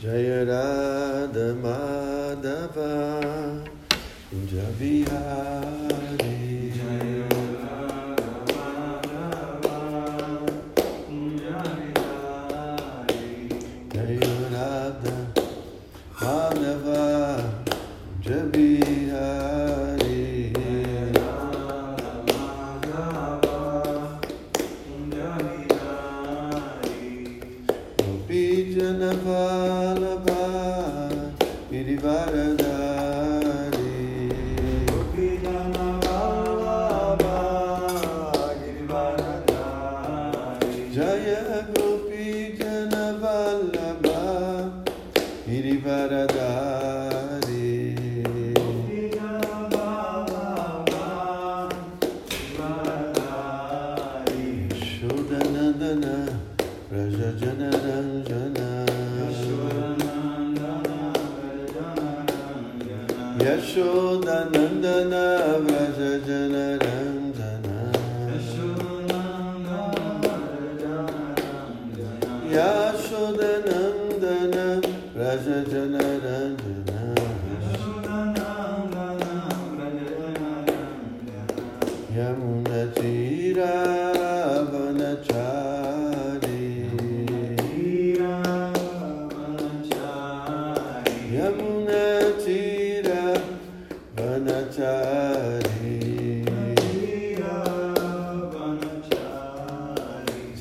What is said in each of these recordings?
Jaya Radha Madhava Kunja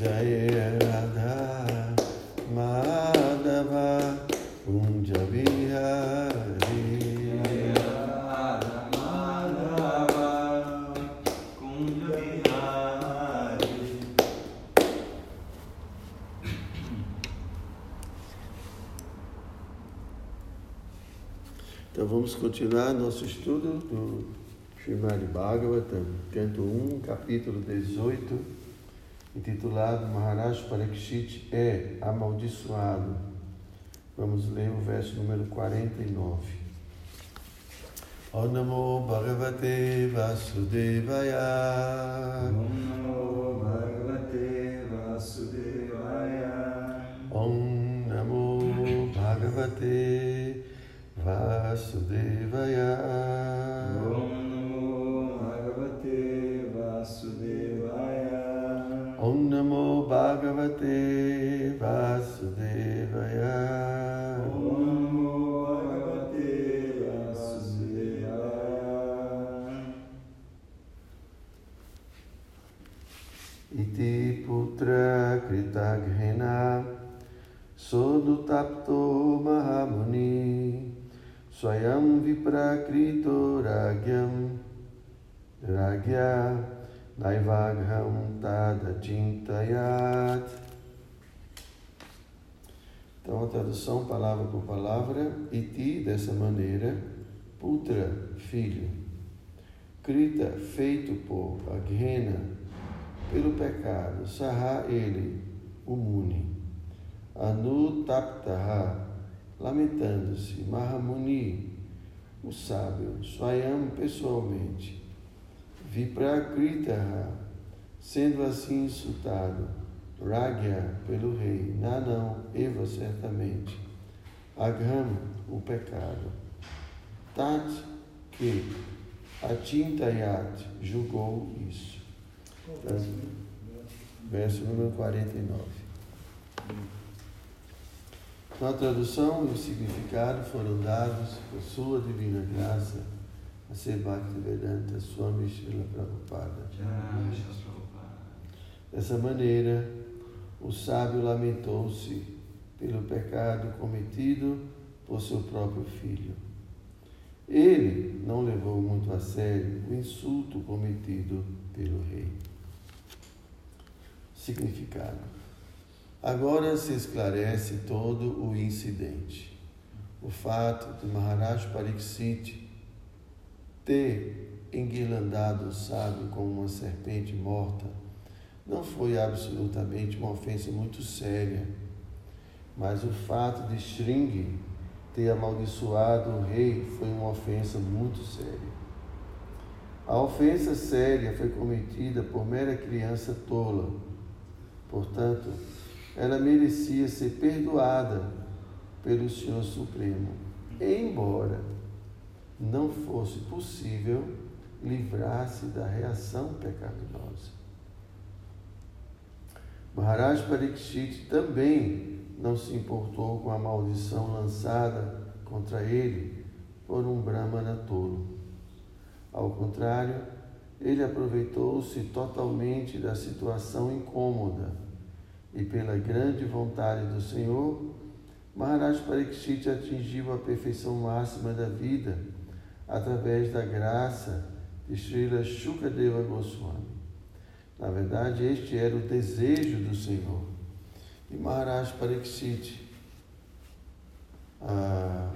Jaya Radha Madhava Kunja Vihari Então vamos continuar nosso estudo do Srimad Bhagavatam, canto 1, capítulo 18, intitulado Maharaj Parikshit é amaldiçoado. Vamos ler o verso número 49. Om Namo Bhagavate Vasudevaya Om Namo Bhagavate Vasudevaya Namo Bhagavate Vasudevaya. Iti putra kritaghena sodutapto mahamuni swayam viprakrito ragyam ragya naivagham tadachintayat Então a tradução palavra por palavra iti dessa maneira putra filho. Krita feito por aghena pelo pecado, Saha ele, o Muni, Anu Taptaha, lamentando-se, Mahamuni, o sábio, Swayam pessoalmente, Viprakritaha, sendo assim insultado, Ragya pelo rei, Nanão, Eva certamente, Agham, o pecado, Tat, que, Atintayat, julgou isso. Verso número 49. Na tradução e o significado foram dados por sua divina graça ser Bhaktivedanta Swami Srila Prabhupada. Dessa maneira, o sábio lamentou-se pelo pecado cometido por seu próprio filho. Ele não levou muito a sério o insulto cometido pelo rei. Significado. Agora se esclarece todo o incidente. O fato de Maharaj Pariksit ter enguirlandado o sábio como uma serpente morta não foi absolutamente uma ofensa muito séria, mas o fato de Shringi ter amaldiçoado o rei foi uma ofensa muito séria. A ofensa séria foi cometida por mera criança tola. Portanto, ela merecia ser perdoada pelo Senhor Supremo, embora não fosse possível livrar-se da reação pecaminosa. Maharaj Parikshit também não se importou com a maldição lançada contra ele por um Brahmana tolo. Ao contrário, ele aproveitou-se totalmente da situação incômoda e, pela grande vontade do Senhor, Maharaj Parikshit atingiu a perfeição máxima da vida através da graça de Srila Shukadeva Goswami. Na verdade, este era o desejo do Senhor. E Maharaj Pariksit, ah,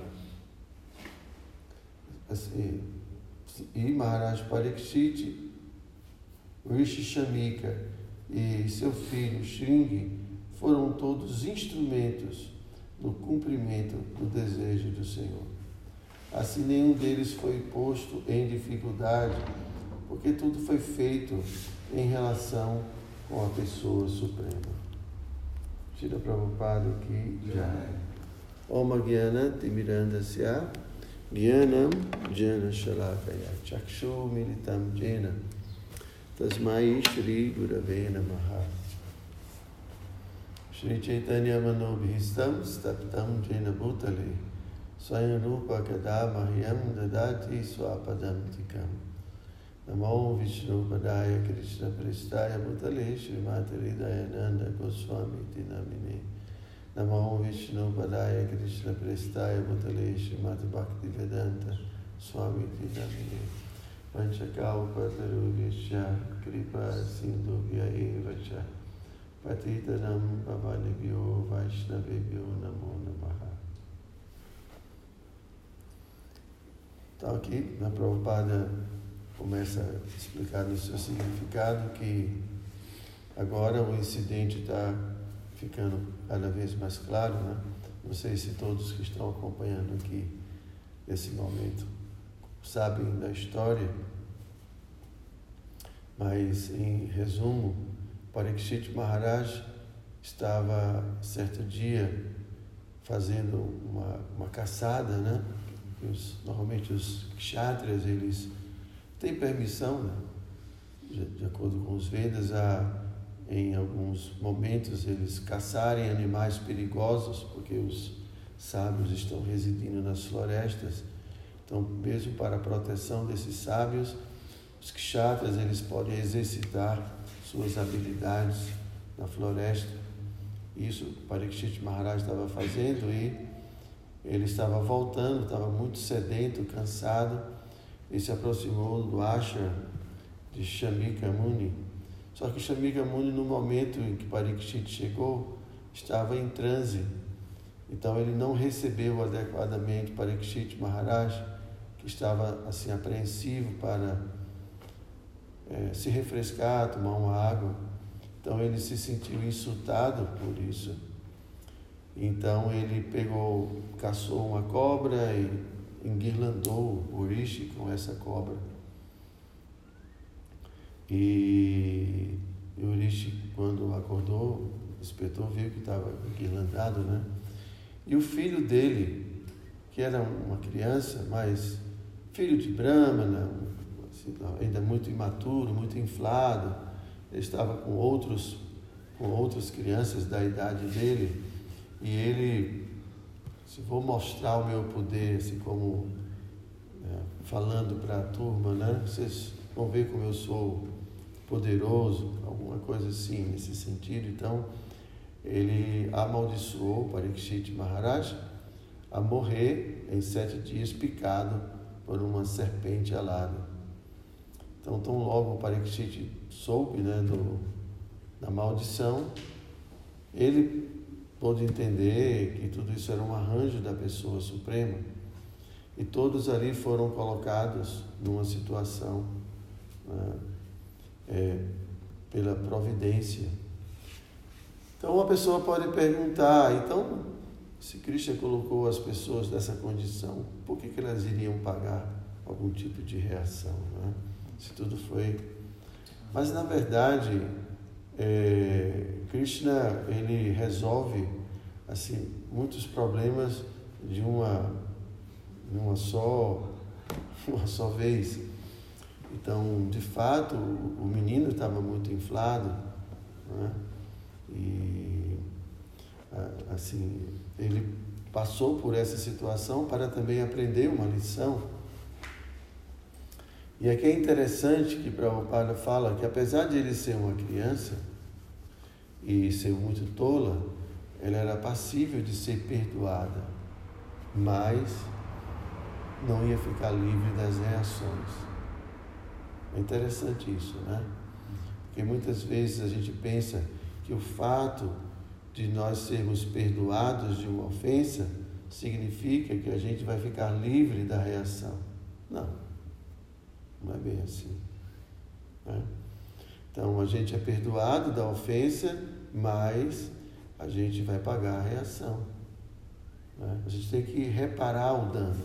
assim, e Maharaj Pariksit, e seu filho Shringi foram todos instrumentos no cumprimento do desejo do Senhor. Assim nenhum deles foi posto em dificuldade, porque tudo foi feito em relação com a pessoa suprema. Shira Prabhupada aqui já. Om Gyana Timirandasya Gyanam Jana Shalakaya Chakshu Militam Jena Tasmai Shri Gurave Namaha Shri Chaitanya Manobhistam Staptam Jena Bhutale स्वयंरूपकदामह्यं स्वापदन्तिकं नमो विष्णुपदाय कृष्णपृष्ठाय मुतले श्रीमातृदयनन्दगोस्वामीति नमिने नमो विष्णु बलाय कृष्ण प्रस्ताय विष्णुपदाय कृष्णपृष्ठाय वेदांत स्वामी स्वामीति नमिने पञ्चकाउपतरुभ्यश्च कृपासिन्धुभ्य एव च पतितनं पवनेभ्यो वैष्णवेभ्यो नमो नमः Então aqui, na Prabhupada começa a explicar no seu significado que agora o incidente está ficando cada vez mais claro, né? Não sei se todos que estão acompanhando aqui esse momento sabem da história, mas em resumo, Parikshit Maharaj estava certo dia fazendo uma, uma caçada, né? Os, normalmente os kshatriyas, eles têm permissão, né? de, de acordo com os Vedas, a em alguns momentos eles caçarem animais perigosos, porque os sábios estão residindo nas florestas. Então, mesmo para a proteção desses sábios, os kshatras eles podem exercitar suas habilidades na floresta. Isso Parikshit Maharaj estava fazendo e ele estava voltando, estava muito sedento, cansado, e se aproximou do ashram de Shamika Muni, só que Shamika Muni, no momento em que Parikshit chegou, estava em transe. Então ele não recebeu adequadamente Parikshit Maharaj, que estava assim apreensivo para é, se refrescar, tomar uma água. Então ele se sentiu insultado por isso. Então ele pegou, caçou uma cobra e enguirlandou o Rishi com essa cobra. E, e o Rishi, quando acordou, despertou, viu que estava enguirlandado, né? E o filho dele, que era uma criança, mas filho de Brahmana, assim, ainda muito imaturo, muito inflado, ele estava com outros com outras crianças da idade dele e ele se vou mostrar o meu poder assim como é, falando para a turma né vocês vão ver como eu sou poderoso, alguma coisa assim nesse sentido. Então, ele amaldiçoou Parikshit Maharaj a morrer em sete dias picado por uma serpente alada. Então, tão logo Parikshit soube né, do, da maldição, ele pôde entender que tudo isso era um arranjo da pessoa suprema e todos ali foram colocados numa situação né, é, pela providência. Então uma pessoa pode perguntar, então, se Krishna colocou as pessoas nessa condição, por que, que elas iriam pagar algum tipo de reação? Né? Se tudo foi. Mas na verdade, é, Krishna ele resolve assim, muitos problemas de uma, de uma só, uma só vez. Então, de fato, o, menino estava muito inflado, né? e assim, ele passou por essa situação para também aprender uma lição. E aqui é interessante que Prabhupada fala que apesar de ele ser uma criança e ser muito tola, ela era passível de ser perdoada, mas não ia ficar livre das reações. É interessante isso, né? Porque muitas vezes a gente pensa que o fato de nós sermos perdoados de uma ofensa significa que a gente vai ficar livre da reação. Não, não é bem assim. Né? Então a gente é perdoado da ofensa, mas a gente vai pagar a reação. Né? A gente tem que reparar o dano.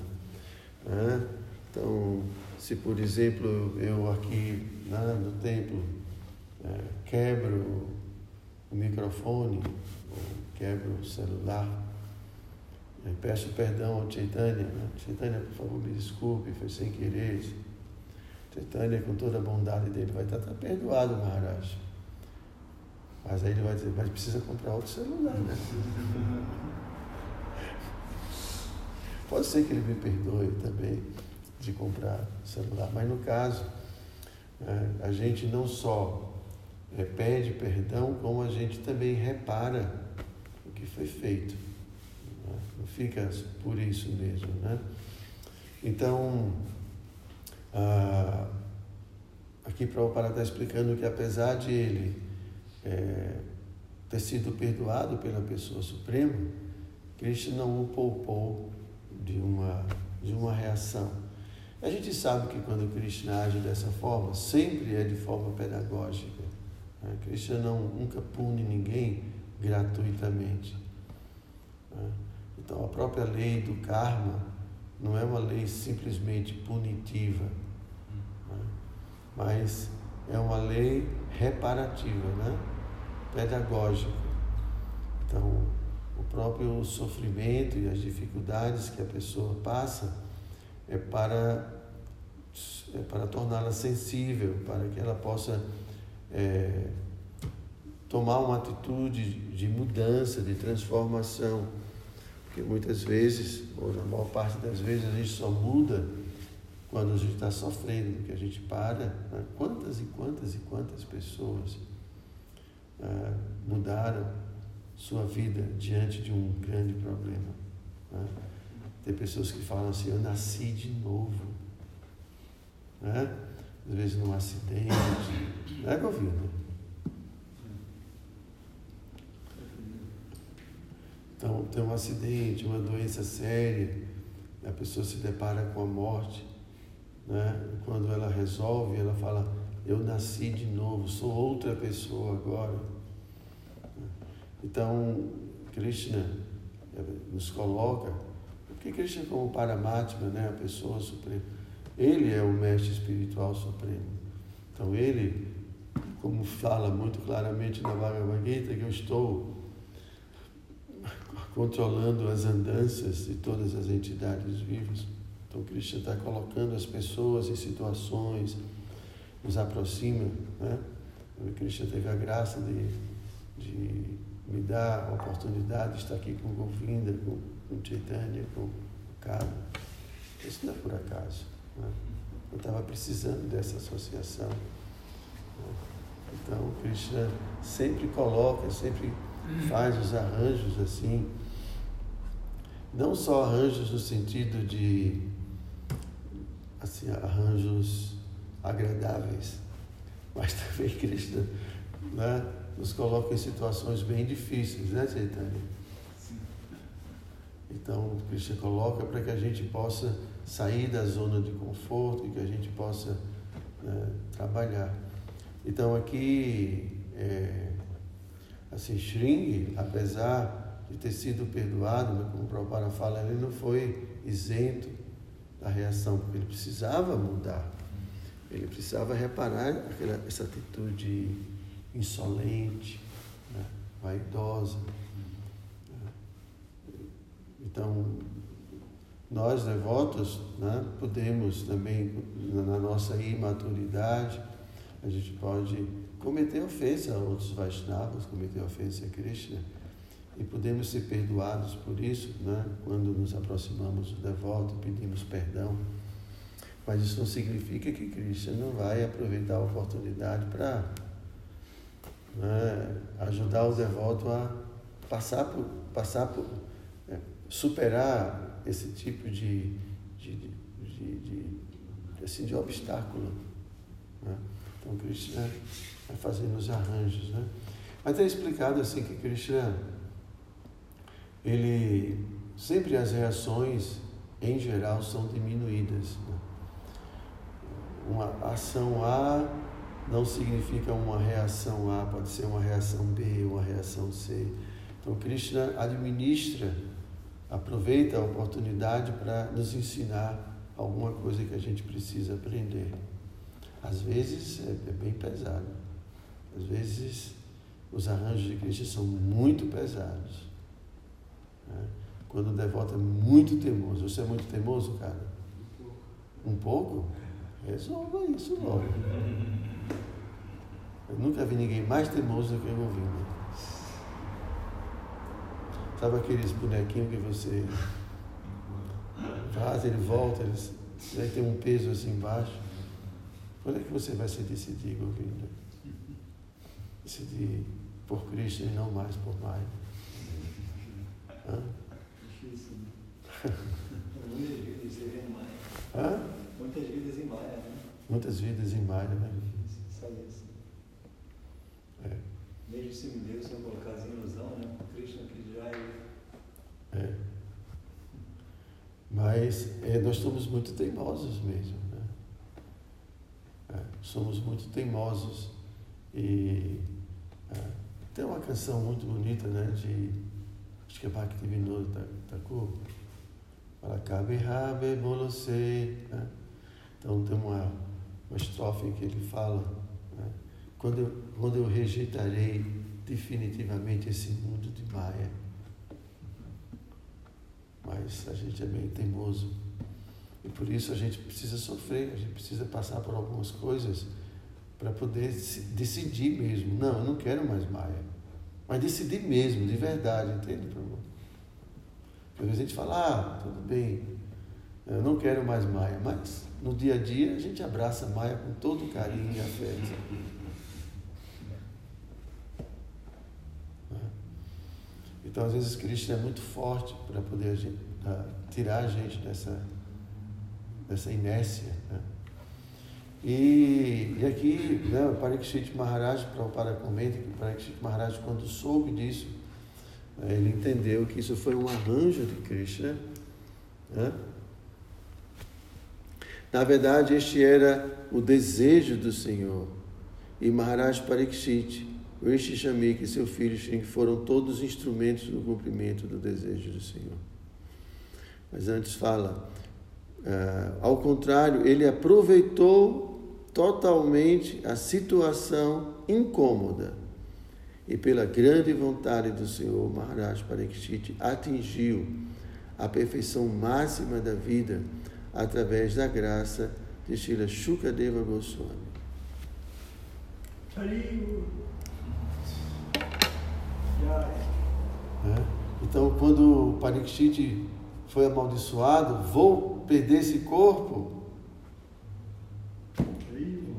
Né? Então, se por exemplo eu aqui né, no templo é, quebro o microfone, ou quebro o celular, eu peço perdão ao Chaitanya, né? Por favor, me desculpe, foi sem querer. Chaitanya, com toda a bondade dele, vai estar, estar perdoado, Maharaj. Mas aí ele vai dizer, mas precisa comprar outro celular, né? Pode ser que ele me perdoe também de comprar celular, mas no caso, é, a gente não só é, pede perdão, como a gente também repara o que foi feito. Né? Não fica por isso mesmo, né? Então, ah, aqui Prabhupada está explicando que apesar de ele é, ter sido perdoado pela pessoa suprema, Krishna não o poupou de uma, de uma reação. A gente sabe que quando Krishna age dessa forma, sempre é de forma pedagógica. Né? Krishna não, nunca pune ninguém gratuitamente. Né? Então, a própria lei do karma não é uma lei simplesmente punitiva, né? mas é uma lei reparativa, né? Pedagógica. Então, o próprio sofrimento e as dificuldades que a pessoa passa é para, é para torná-la sensível, para que ela possa é, tomar uma atitude de mudança, de transformação. Porque muitas vezes, ou na maior parte das vezes, a gente só muda quando a gente está sofrendo, que a gente para. Né? Quantas e quantas e quantas pessoas mudaram sua vida diante de um grande problema? Né? Tem pessoas que falam assim: Eu nasci de novo. Né? Às vezes num acidente. Não é, Govino? Então, tem um acidente, uma doença séria, a pessoa se depara com a morte. Né? Quando ela resolve, ela fala: Eu nasci de novo, sou outra pessoa agora. Então, Krishna eh, nos coloca, porque Krishna, como Paramatma, né, a pessoa suprema, ele é o mestre espiritual supremo. Então, ele, como fala muito claramente na Bhagavad Gita, que eu estou controlando as andanças de todas as entidades vivas. Então, Krishna está colocando as pessoas em situações, nos aproxima. Né? O Krishna teve a graça de, de me dar a oportunidade de estar aqui com Govinda, com, com Chaitanya, com o Kado. Isso não é por acaso. Né? Eu estava precisando dessa associação. Né? Então, Krishna sempre coloca, sempre faz os arranjos assim, não só arranjos no sentido de assim, arranjos agradáveis, mas também Krishna né, nos coloca em situações bem difíceis, né, Chaitanya? Então, Krishna coloca para que a gente possa sair da zona de conforto e que a gente possa né, trabalhar. Então, aqui, é, assim, Shring, apesar de ter sido perdoado, mas como o Prabhupada fala, ele não foi isento da reação, porque ele precisava mudar. Ele precisava reparar aquela, essa atitude insolente, né, vaidosa. Né. Então, nós devotos né, podemos também, na nossa imaturidade, a gente pode cometer ofensa a outros Vaishnavas, cometer ofensa a Krishna, e podemos ser perdoados por isso, né, quando nos aproximamos do devoto, pedimos perdão. Mas isso não significa que Krishna não vai aproveitar a oportunidade para né, ajudar o devoto a passar por, passar por é, superar esse tipo de, de, de, de, assim, de obstáculo. Né? Então Krishna vai fazendo os arranjos. Né? Mas é explicado assim que Krishna, ele sempre as reações em geral são diminuídas. Né? Uma ação A não significa uma reação A, pode ser uma reação B, uma reação C. Então Krishna administra, aproveita a oportunidade para nos ensinar alguma coisa que a gente precisa aprender. Às vezes é, é bem pesado. Às vezes os arranjos de Krishna são muito pesados. Né? Quando o devoto é muito teimoso. Você é muito teimoso, cara? Um pouco? Resolva isso logo. Eu nunca vi ninguém mais teimoso do que eu ouvindo. Sabe aqueles bonequinhos que você faz, ele volta, ele, ele tem um peso assim embaixo. Quando é que você vai se decidir, Govinda? Decidir por Cristo e não mais por Maia. Hã? Difícil, né? Maia. Hã? Muitas vidas em Maia, né? Muitas vidas em Maia, né? Só isso. É. Mesmo se me deu, se eu colocar em ilusão, né? Krishna que já é. É. Mas é, nós somos muito teimosos mesmo. Né? É, somos muito teimosos. E é, tem uma canção muito bonita, né? De, acho que é Bhaktivinoda Thakur. Fala, Kabe Rabe Bolose. Né? Então tem uma, uma estrofe que ele fala. Né? Quando, eu, quando eu rejeitarei definitivamente esse mundo de Maia mas a gente é meio teimoso. E por isso a gente precisa sofrer, a gente precisa passar por algumas coisas para poder decidir mesmo. Não, eu não quero mais Maia. Mas decidir mesmo, de verdade, entende, Prabhu? Porque às vezes a gente fala, ah, tudo bem, eu não quero mais Maia, mas no dia a dia a gente abraça Maia com todo carinho e afeto. Então, às vezes, Cristo é muito forte para poder tirar a gente dessa, dessa inércia. Né? E, e aqui, né, o Parikshit Maharaj, para o comenta que o Parikshit Maharaj, quando soube disso, né, ele entendeu que isso foi um arranjo de Krishna. Né? Na verdade, este era o desejo do Senhor. E Maharaj Parikshit Rishi Shamik e seu filho Shing foram todos instrumentos do cumprimento do desejo do Senhor. Mas antes fala, uh, ao contrário, ele aproveitou totalmente a situação incômoda e pela grande vontade do Senhor, Maharaj Parikshit atingiu a perfeição máxima da vida através da graça de Shila Shukadeva Goswami. Né? Então, quando o Parikshit foi amaldiçoado, vou perder esse corpo.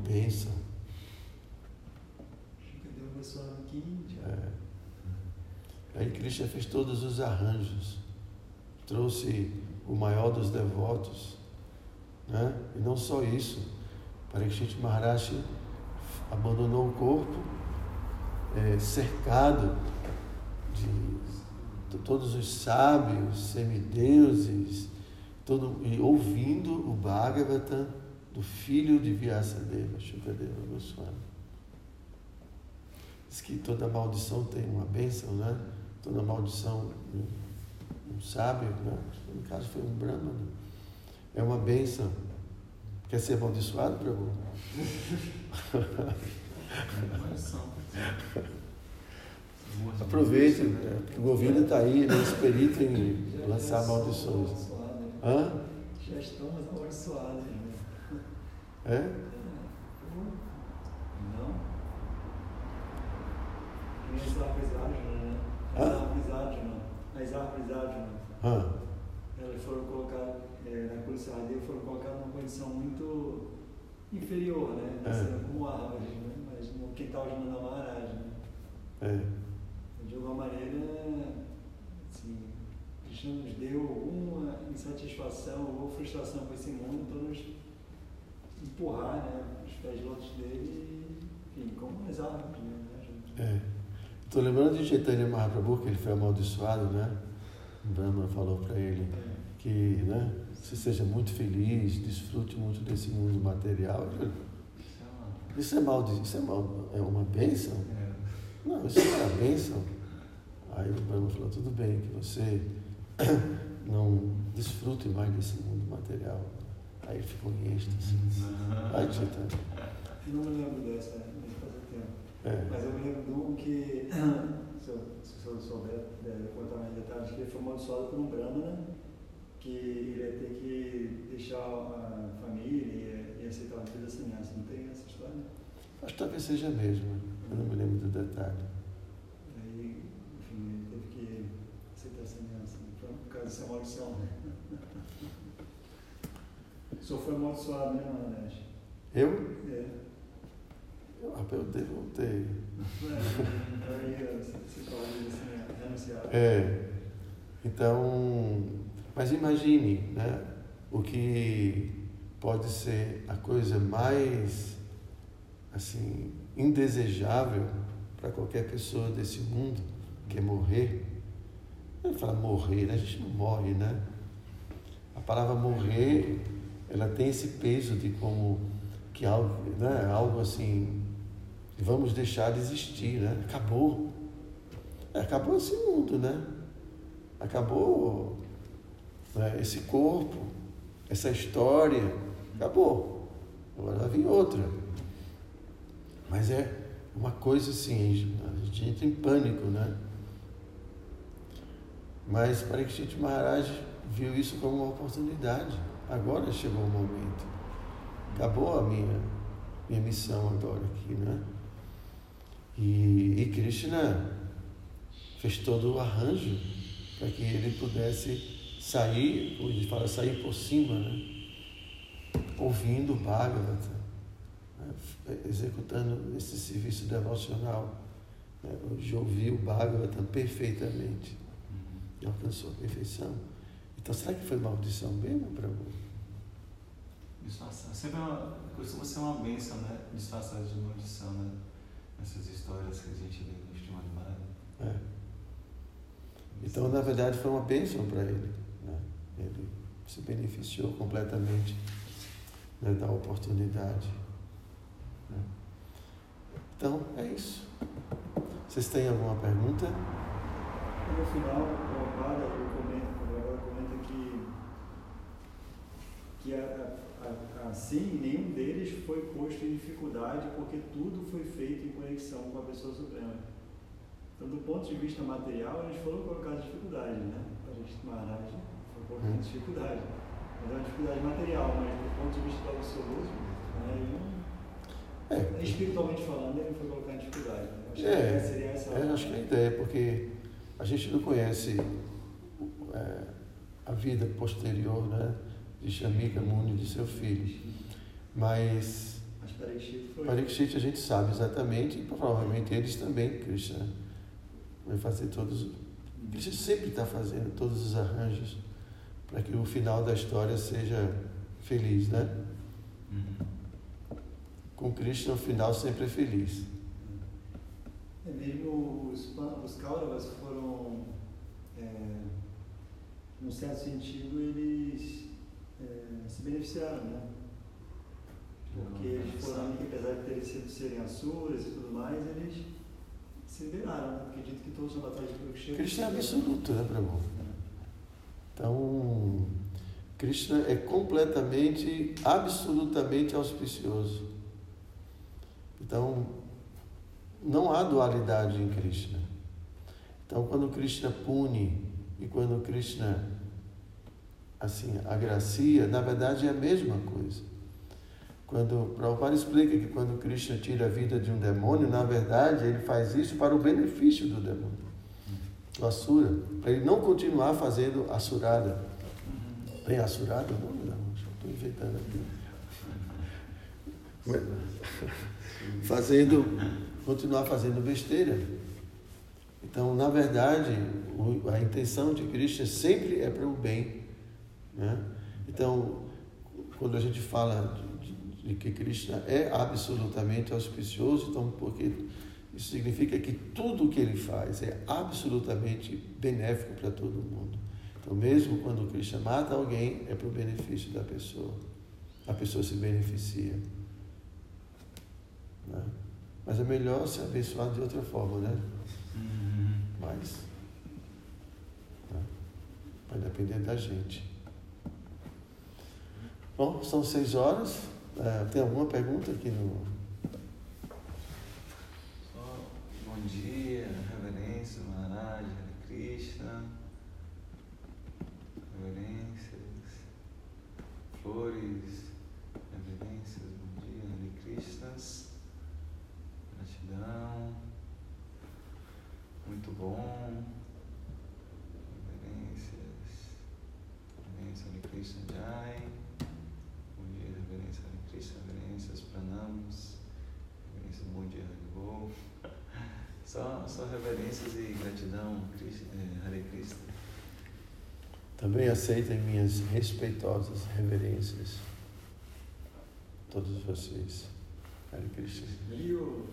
Bênção. É. Aí Krishna fez todos os arranjos, trouxe o maior dos devotos, né? e não só isso, Parikshit Maharaj abandonou o corpo é, cercado de todos os sábios, semideuses, todo, e ouvindo o Bhagavatam do filho de Vyasadeva, Shukadeva Goswami. Diz que toda maldição tem uma bênção, né? Toda maldição, um sábio, né? no caso foi um brahmana, é uma bênção. Quer ser amaldiçoado, Prabhu? Aproveite, né? porque o Govinda está aí, ele é esperito em lançar maldições. Hã? Já estamos amaldiçoados. Né? É? Não? As árvores áginas, né? As Hã? árvores áginas. As árvores áginas. Elas foram colocadas, é, na Cruz Sardeia, foram colocadas numa condição muito inferior, né? É. Nasceram como árvores, né? Mas no quintal de Nanda Maharaj, né? É. De alguma maneira, assim, Krishna nos deu alguma insatisfação ou frustração com esse mundo para nos empurrar, né? Os pés lotos dele, enfim, como as árvores, né? junto. É. Estou lembrando de Chaitanya Mahaprabhu, que ele foi amaldiçoado, né? O Brahma falou para ele É. que, né? Você seja muito feliz, desfrute muito desse mundo material. Isso é maldi isso é, mal, é uma bênção? Não, isso não é uma bênção. Aí o Brahma falou, tudo bem que você não desfrute mais desse mundo material. Aí ele ficou em êxtase. Aí, Chaitanya. Eu não me lembro dessa, tempo. É. Mas eu me lembro de um que, se eu, se eu souber é, contar mais detalhes, que ele foi amaldiçoado por um Brahmana, que ele ia ter que deixar a família e, e aceitar a vida sannyasa. Não tem essa história? Acho que talvez seja mesmo. Eu não me lembro do detalhe. Aí, enfim, ele teve que aceitar a sannyasa. Foi por causa dessa maldição. O senhor foi amaldiçoado, né, Maharaj? Eu? É. Eu, rapaz, eu devo ter. É. Então, mas imagine, né? O que pode ser a coisa mais, assim, indesejável para qualquer pessoa desse mundo, que é morrer. Ele fala morrer, né? A gente não morre, né? A palavra morrer, ela tem esse peso de como que algo, né? Algo assim, vamos deixar de existir, né? Acabou. É, acabou esse mundo, né? Acabou né, esse corpo, essa história, acabou. Agora vir outra. Mas é uma coisa assim, a gente entra em pânico, né? Mas Parikshit Maharaj viu isso como uma oportunidade. Agora chegou o momento. Acabou a minha, minha missão agora aqui, né? E, e Krishna fez todo o arranjo para que ele pudesse sair, hoje fala sair por cima, né? ouvindo o Bhagavata, né? executando esse serviço devocional. Né? Hoje ouviu o Bhagavata perfeitamente e alcançou a perfeição. Então, será que foi maldição mesmo, Prabhu? Disfarçar. Sempre é uma, costuma ser uma bênção, né? Disfarçar de maldição, né? Essas histórias que a gente lê no Estimado Mara. É. Então, na verdade, foi uma bênção para ele. Ele se beneficiou completamente né, da oportunidade. né? Então, é isso. Vocês têm alguma pergunta? No final, o Prabhupada comenta, comenta que, que a, a, assim nenhum deles foi posto em dificuldade porque tudo foi feito em conexão com a pessoa suprema. Então, do ponto de vista material, eles foram colocados em dificuldade, né? Para a gente Maharaj foi colocado em dificuldade. Mas é uma dificuldade material, mas do ponto de vista do absoluto, né, ele não, É, espiritualmente falando, ele foi colocado em dificuldade. né? Acho que É, seria essa. é, acho que a ideia é porque a gente não conhece é, a vida posterior né, de Shamika Muni e de seu filho. Mas Mas Parikshit foi. Parikshit a gente sabe exatamente, e provavelmente eles também, Krishna vai fazer todos. Krishna sempre está fazendo todos os arranjos para que o final da história seja feliz, né? Com Krishna o final sempre é feliz. É mesmo os, os Kauravas foram, é, num certo sentido, eles é, se beneficiaram, né? Porque eles foram, apesar de terem sido serem asuras e tudo mais, eles se liberaram. Né? Acredito que todos na batalha de Kurukshetra. Krishna é absoluto, né, Prabhu? Então, Krishna é completamente, absolutamente auspicioso. Então, não há dualidade em Krishna. Então, quando Krishna pune e quando Krishna assim agracia, na verdade é a mesma coisa. Quando Prabhupada explica que quando Krishna tira a vida de um demônio, na verdade ele faz isso para o benefício do demônio, o para ele não continuar fazendo Asurada. Tem Asurada? Não, não, estou inventando aqui. Fazendo, continuar fazendo besteira. Então, na verdade, a intenção de Krishna sempre é para o bem. Né? Então, quando a gente fala de, de, de, que Krishna é absolutamente auspicioso, então, porque isso significa que tudo o que ele faz é absolutamente benéfico para todo mundo. Então, mesmo quando Krishna mata alguém, é para o benefício da pessoa. A pessoa se beneficia. Né? Mas é melhor se abençoar de outra forma, né? Uhum. Mas né? vai depender da gente. Bom, são seis horas. É, tem alguma pergunta aqui no. Só bom dia, reverência, Maharaj, Hare Krishna. Reverências, flores, reverências, bom dia, Hare Krishnas. Gratidão. Muito bom. Reverências. Reverência Hare Krishna Jai. Bom dia, reverência Hare Krishna, reverências, pranamos. Reverências, bom dia, Haribol. Só, reverências e gratidão, eh, Hare Krishna. Também aceitem minhas respeitosas reverências. Todos vocês. Hare Krishna. E o